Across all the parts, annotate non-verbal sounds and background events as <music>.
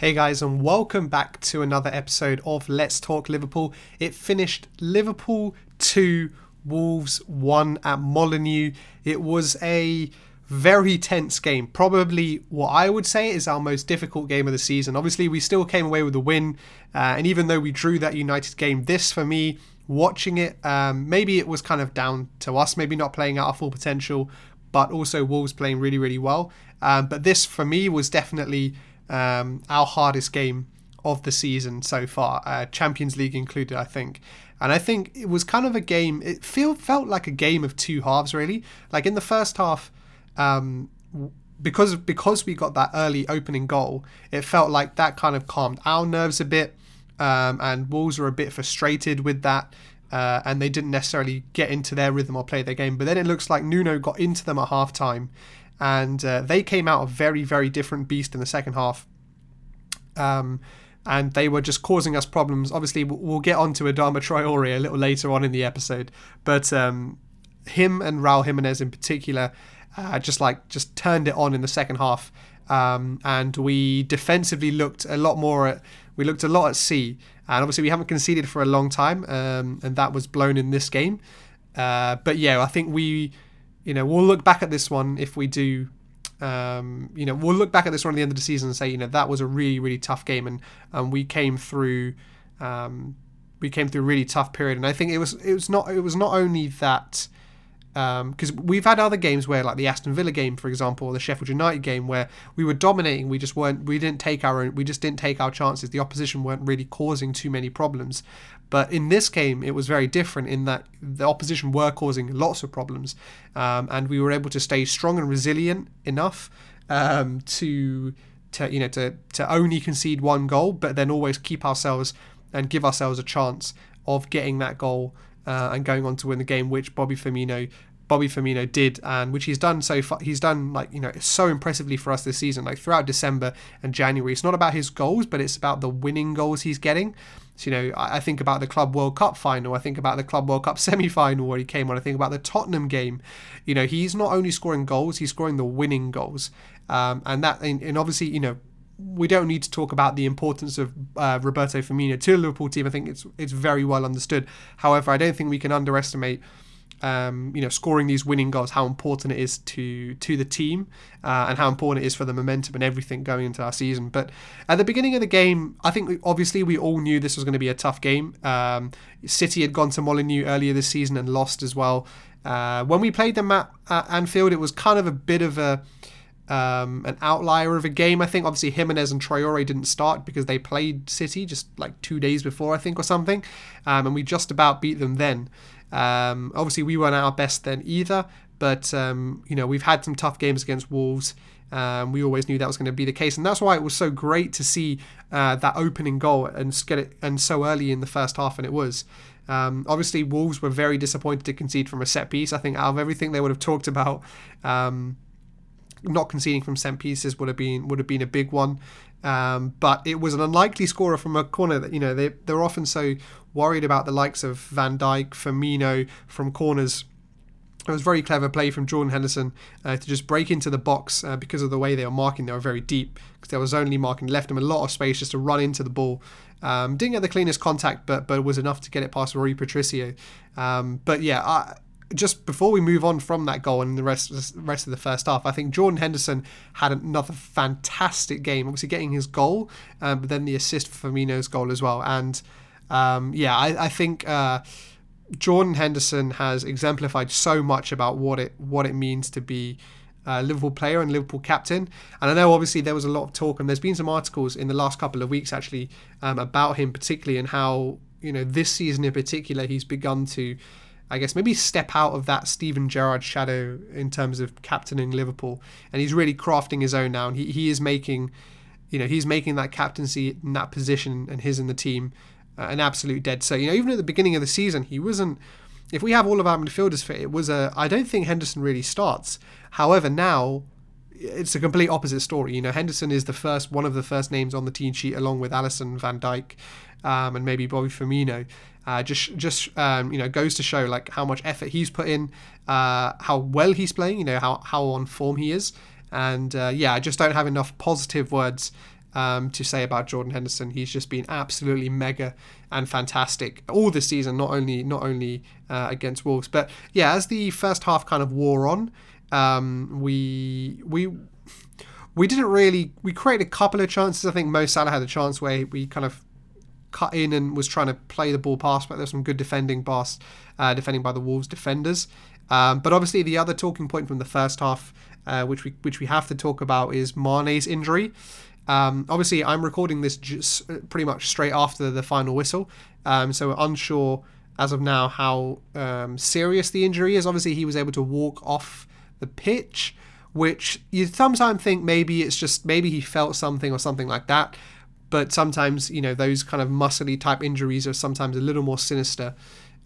Hey guys, and welcome back to another episode of Let's Talk Liverpool. It finished Liverpool 2, Wolves 1 at Molineux. It was a very tense game. Probably what I would say is our most difficult game of the season. Obviously, we still came away with a win, uh, and even though we drew that United game, this for me, watching it, um, maybe it was kind of down to us, maybe not playing out our full potential, but also Wolves playing really, really well. Um, but this for me was definitely um, our hardest game of the season so far, uh, Champions League included, I think. And I think it was kind of a game. It feel felt like a game of two halves, really. Like in the first half, um, because because we got that early opening goal, it felt like that kind of calmed our nerves a bit, um, and Wolves were a bit frustrated with that. Uh, and they didn't necessarily get into their rhythm or play their game. But then it looks like Nuno got into them at half time and uh, they came out a very very different beast in the second half. Um, and they were just causing us problems. Obviously, we'll get on to Adama Traore a little later on in the episode, but um, him and Raul Jimenez in particular uh, just like just turned it on in the second half. Um, and we defensively looked a lot more at we looked a lot at sea, and obviously we haven't conceded for a long time, um, and that was blown in this game. Uh, but yeah, I think we you know, we'll look back at this one if we do. Um, you know, we'll look back at this one at the end of the season and say, you know, that was a really, really tough game, and and we came through. Um, we came through a really tough period, and I think it was it was not it was not only that because um, we've had other games where, like the Aston Villa game, for example, or the Sheffield United game, where we were dominating, we just weren't, we didn't take our own, we just didn't take our chances. The opposition weren't really causing too many problems. But in this game, it was very different in that the opposition were causing lots of problems, um, and we were able to stay strong and resilient enough um, to, to you know, to to only concede one goal, but then always keep ourselves and give ourselves a chance of getting that goal uh, and going on to win the game, which Bobby Firmino Bobby Firmino did, and which he's done so far. He's done like you know so impressively for us this season. Like throughout December and January, it's not about his goals, but it's about the winning goals he's getting. So, you know, I, I think about the Club World Cup final. I think about the Club World Cup <laughs> semi-final where he came on. I think about the Tottenham game. You know, he's not only scoring goals, he's scoring the winning goals, um, and that and, and obviously you know we don't need to talk about the importance of uh, Roberto Firmino to the Liverpool team. I think it's it's very well understood. However, I don't think we can underestimate. Um, you know, scoring these winning goals, how important it is to to the team, uh, and how important it is for the momentum and everything going into our season. But at the beginning of the game, I think obviously we all knew this was going to be a tough game. Um, City had gone to Molineux earlier this season and lost as well. Uh, when we played them at, at Anfield, it was kind of a bit of a um, an outlier of a game. I think obviously Jimenez and Traore didn't start because they played City just like two days before, I think, or something, um, and we just about beat them then. Um, obviously, we weren't our best then either, but um, you know we've had some tough games against Wolves. Um, we always knew that was going to be the case, and that's why it was so great to see uh, that opening goal and get it and so early in the first half, and it was. Um, obviously, Wolves were very disappointed to concede from a set piece. I think out of everything they would have talked about, um, not conceding from set pieces would have been would have been a big one. Um, but it was an unlikely scorer from a corner that you know they they're often so worried about the likes of Van Dijk, Firmino from corners. It was very clever play from Jordan Henderson uh, to just break into the box uh, because of the way they were marking. They were very deep because there was only marking left him a lot of space just to run into the ball. Um, didn't get the cleanest contact, but but was enough to get it past Rui Patricio. Um, but yeah, I, just before we move on from that goal and the rest rest of the first half, I think Jordan Henderson had another fantastic game. Obviously, getting his goal, um, but then the assist for Firmino's goal as well. And um, yeah, I, I think uh, Jordan Henderson has exemplified so much about what it what it means to be a Liverpool player and Liverpool captain. And I know obviously there was a lot of talk, and there's been some articles in the last couple of weeks actually um, about him particularly and how you know this season in particular he's begun to I guess maybe step out of that Steven Gerrard shadow in terms of captaining Liverpool, and he's really crafting his own now. And he, he is making, you know, he's making that captaincy in that position and his in the team uh, an absolute dead set. You know, even at the beginning of the season, he wasn't. If we have all of our midfielders fit, it was a. I don't think Henderson really starts. However, now it's a complete opposite story. You know, Henderson is the first one of the first names on the team sheet, along with Alisson, Van Dijk, um, and maybe Bobby Firmino. Uh, just just um, you know goes to show like how much effort he's put in, uh, how well he's playing, you know how how on form he is, and uh, yeah, I just don't have enough positive words um, to say about Jordan Henderson. He's just been absolutely mega and fantastic all this season, not only not only uh, against Wolves, but yeah, as the first half kind of wore on, um, we we we didn't really we created a couple of chances. I think Mo Salah had a chance where we kind of cut in and was trying to play the ball past, but there's some good defending past uh, defending by the Wolves defenders. Um, but obviously, the other talking point from the first half, uh, which we which we have to talk about, is Mane's injury. Um, obviously, I'm recording this just uh, pretty much straight after the final whistle, um, so we're unsure as of now how um, serious the injury is. Obviously, he was able to walk off the pitch, which you sometimes think maybe it's just maybe he felt something or something like that. But sometimes, you know, those kind of muscly type injuries are sometimes a little more sinister.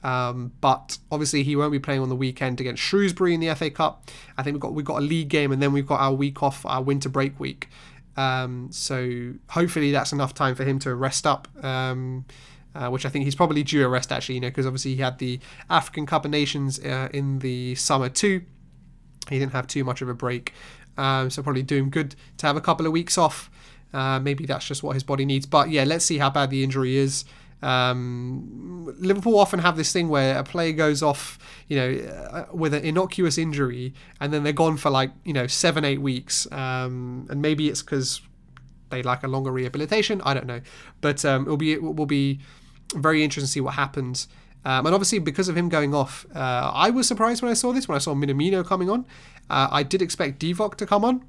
Um, but obviously he won't be playing on the weekend against Shrewsbury in the FA Cup. I think we've got we've got a league game and then we've got our week off, our winter break week. Um, so hopefully that's enough time for him to rest up. Um, uh, which I think he's probably due a rest actually, you know, because obviously he had the African Cup of Nations uh, in the summer too. He didn't have too much of a break, um, so probably doing good to have a couple of weeks off. Uh, maybe that's just what his body needs. But yeah, let's see how bad the injury is. Um, Liverpool often have this thing where a player goes off, you know, uh, with an innocuous injury, and then they're gone for like you know seven, eight weeks. Um, and maybe it's because they like a longer rehabilitation. I don't know, but um, it'll be it will be very interesting to see what happens. Um, and obviously, because of him going off, uh, I was surprised when I saw this. When I saw Minamino coming on, uh, I did expect Divock to come on.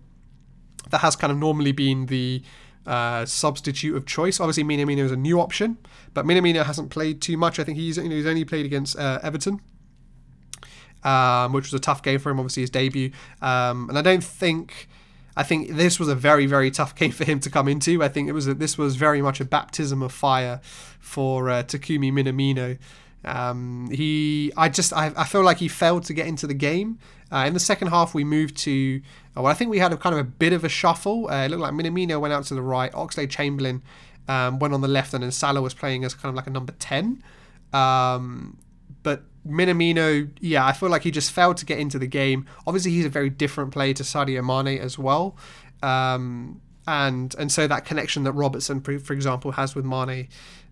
That has kind of normally been the uh, substitute of choice. Obviously, Minamino is a new option, but Minamino hasn't played too much. I think he's, you know, he's only played against uh, Everton, um, which was a tough game for him. Obviously, his debut, um, and I don't think. I think this was a very, very tough <laughs> game for him to come into. I think it was this was very much a baptism of fire for uh, Takumi Minamino. Um, he, I just, I, I feel like he failed to get into the game. Uh, in the second half, we moved to, uh, well, I think we had a kind of a bit of a shuffle. Uh, it looked like Minamino went out to the right, Oxlade Chamberlain um, went on the left, and then Salah was playing as kind of like a number 10. Um, but Minamino, yeah, I feel like he just failed to get into the game. Obviously, he's a very different player to Sadio Mane as well. Um, and and so that connection that Robertson, for example, has with Mane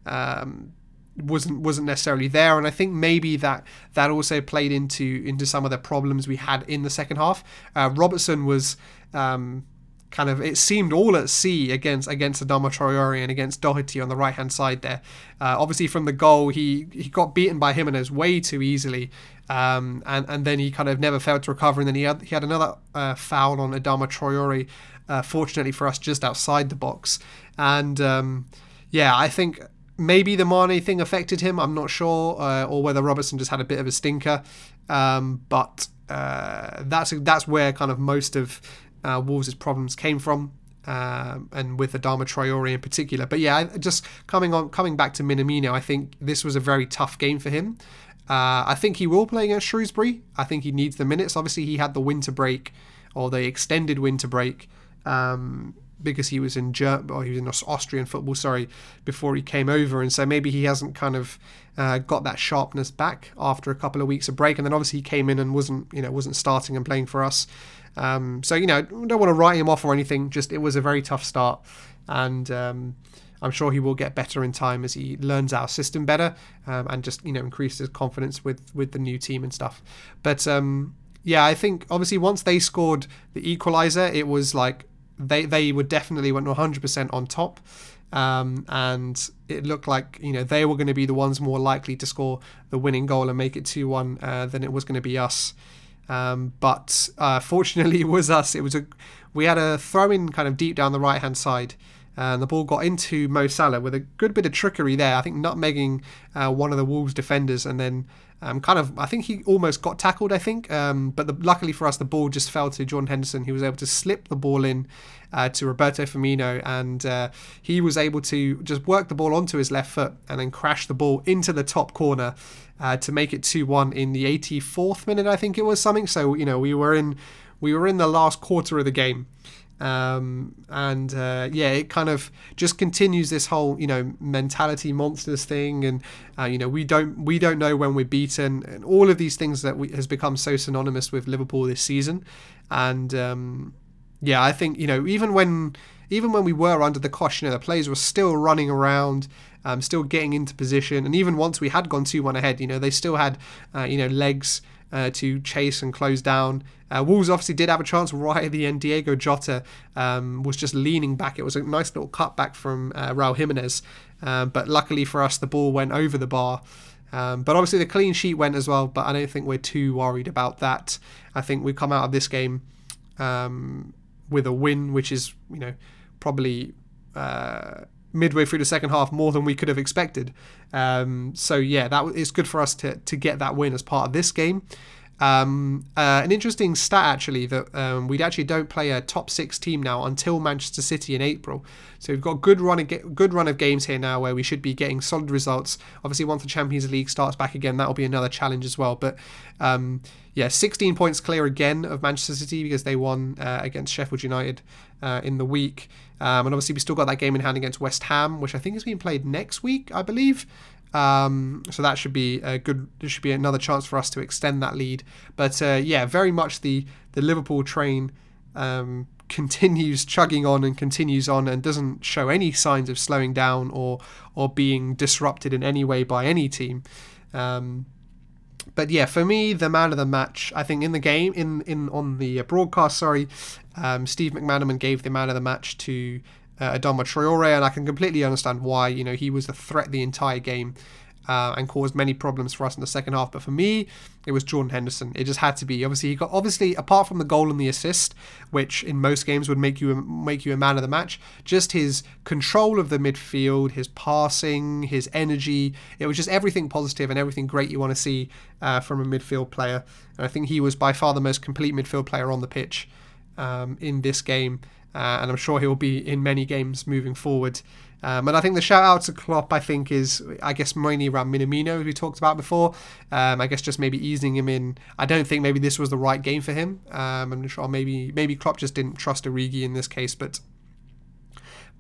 um, wasn't wasn't necessarily there. And I think maybe that that also played into into some of the problems we had in the second half. Uh, Robertson was um, kind of it seemed all at sea against against Adama Traore and against Doherty on the right hand side there. Uh, obviously from the goal he he got beaten by Jimenez way too easily. Um, and and then he kind of never failed to recover. And then he had he had another uh, foul on Adama Traore uh, fortunately for us just outside the box. And um, yeah I think maybe the Mane thing affected him. I'm not sure, uh, or whether Robertson just had a bit of a stinker. Um, but uh, that's that's where kind of most of uh, Wolves' problems came from. Um, and with Adama Traore in particular, but yeah, just coming on, coming back to Minamino, I think this was a very tough game for him. Uh, I think he will play against Shrewsbury. I think he needs the minutes. Obviously, he had the winter break or the extended winter break um, because he was in Ger- or he was in Austrian football, sorry, before he came over, and so maybe he hasn't kind of uh, got that sharpness back after a couple of weeks of break, and then obviously he came in and wasn't, you know, wasn't starting and playing for us. Um, so you know, don't want to write him off or anything. Just it was a very tough start, and um, I'm sure he will get better in time as he learns our system better um, and just you know increases his confidence with with the new team and stuff. But um, yeah, I think obviously once they scored the equalizer, it was like they they were definitely went 100% on top. Um, and it looked like you know they were going to be the ones more likely to score the winning goal and make it 2-1 uh, than it was going to be us. Um, but uh, fortunately, <laughs> it was us. It was a we had a throw in kind of deep down the right hand side, and the ball got into Mo Salah with a good bit of trickery there. I think nutmegging uh, one of the Wolves defenders, and then um, kind of I think he almost got tackled. I think, um, but the, luckily for us, the ball just fell to Jordan Henderson. He was able to slip the ball in uh, to Roberto Firmino, and uh, he was able to just work the ball onto his left foot and then crash the ball into the top corner uh, to make it two one in the 84th minute. I think it was something. So you know we were in we were in the last quarter of the game. Um, and uh, yeah, it kind of just continues this whole you know mentality monsters thing, and uh, you know we don't we don't know when we're beaten, and all of these things that we, has become so synonymous with Liverpool this season, and um, yeah, I think you know even when even when we were under the cosh, you know, the players were still running around, um, still getting into position, and even once we had gone two one ahead, you know, they still had uh, you know legs uh, to chase and close down. Uh, Wolves obviously did have a chance right at the end. Diego Jota um, was just leaning back. It was a nice little cutback from uh, Raul Jimenez, um, but luckily for us, the ball went over the bar. Um, but obviously the clean sheet went as well. But I don't think we're too worried about that. I think we come out of this game um, with a win, which is you know probably uh, midway through the second half more than we could have expected. Um, so yeah, that it's good for us to to get that win as part of this game. Um, uh, an interesting stat actually that um, we actually don't play a top six team now until Manchester City in April. So we've got good run of good run of games here now where we should be getting solid results. Obviously, once the Champions League starts back again, that will be another challenge as well. But um, yeah, 16 points clear again of Manchester City because they won uh, against Sheffield United uh, in the week. Um, and obviously, we still got that game in hand against West Ham, which I think is being played next week, I believe. Um, so that should be a good. There should be another chance for us to extend that lead. But uh, yeah, very much the the Liverpool train um, continues chugging on and continues on and doesn't show any signs of slowing down or or being disrupted in any way by any team. Um, but yeah, for me, the man of the match, I think in the game, in in on the broadcast, sorry, um, Steve McManaman gave the man of the match to uh, Adama Traore, and I can completely understand why. You know, he was the threat the entire game. Uh, and caused many problems for us in the second half. But for me, it was Jordan Henderson. It just had to be. Obviously, he got obviously apart from the goal and the assist, which in most games would make you make you a man of the match. Just his control of the midfield, his passing, his energy. It was just everything positive and everything great you want to see uh, from a midfield player. And I think he was by far the most complete midfield player on the pitch um, in this game uh, and I'm sure he'll be in many games moving forward. Um, and I think the shout out to Klopp, I think, is I guess mainly around Minamino, as we talked about before. Um, I guess just maybe easing him in. I don't think maybe this was the right game for him. Um, I'm sure maybe maybe Klopp just didn't trust Origi in this case, but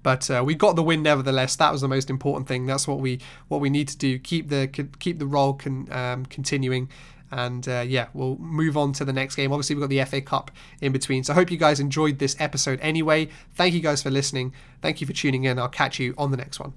but uh, we got the win nevertheless. That was the most important thing. That's what we what we need to do. Keep the keep the role con, um, continuing. And uh, yeah, we'll move on to the next game. Obviously, we've got the FA Cup in between. So I hope you guys enjoyed this episode anyway. Thank you guys for listening. Thank you for tuning in. I'll catch you on the next one.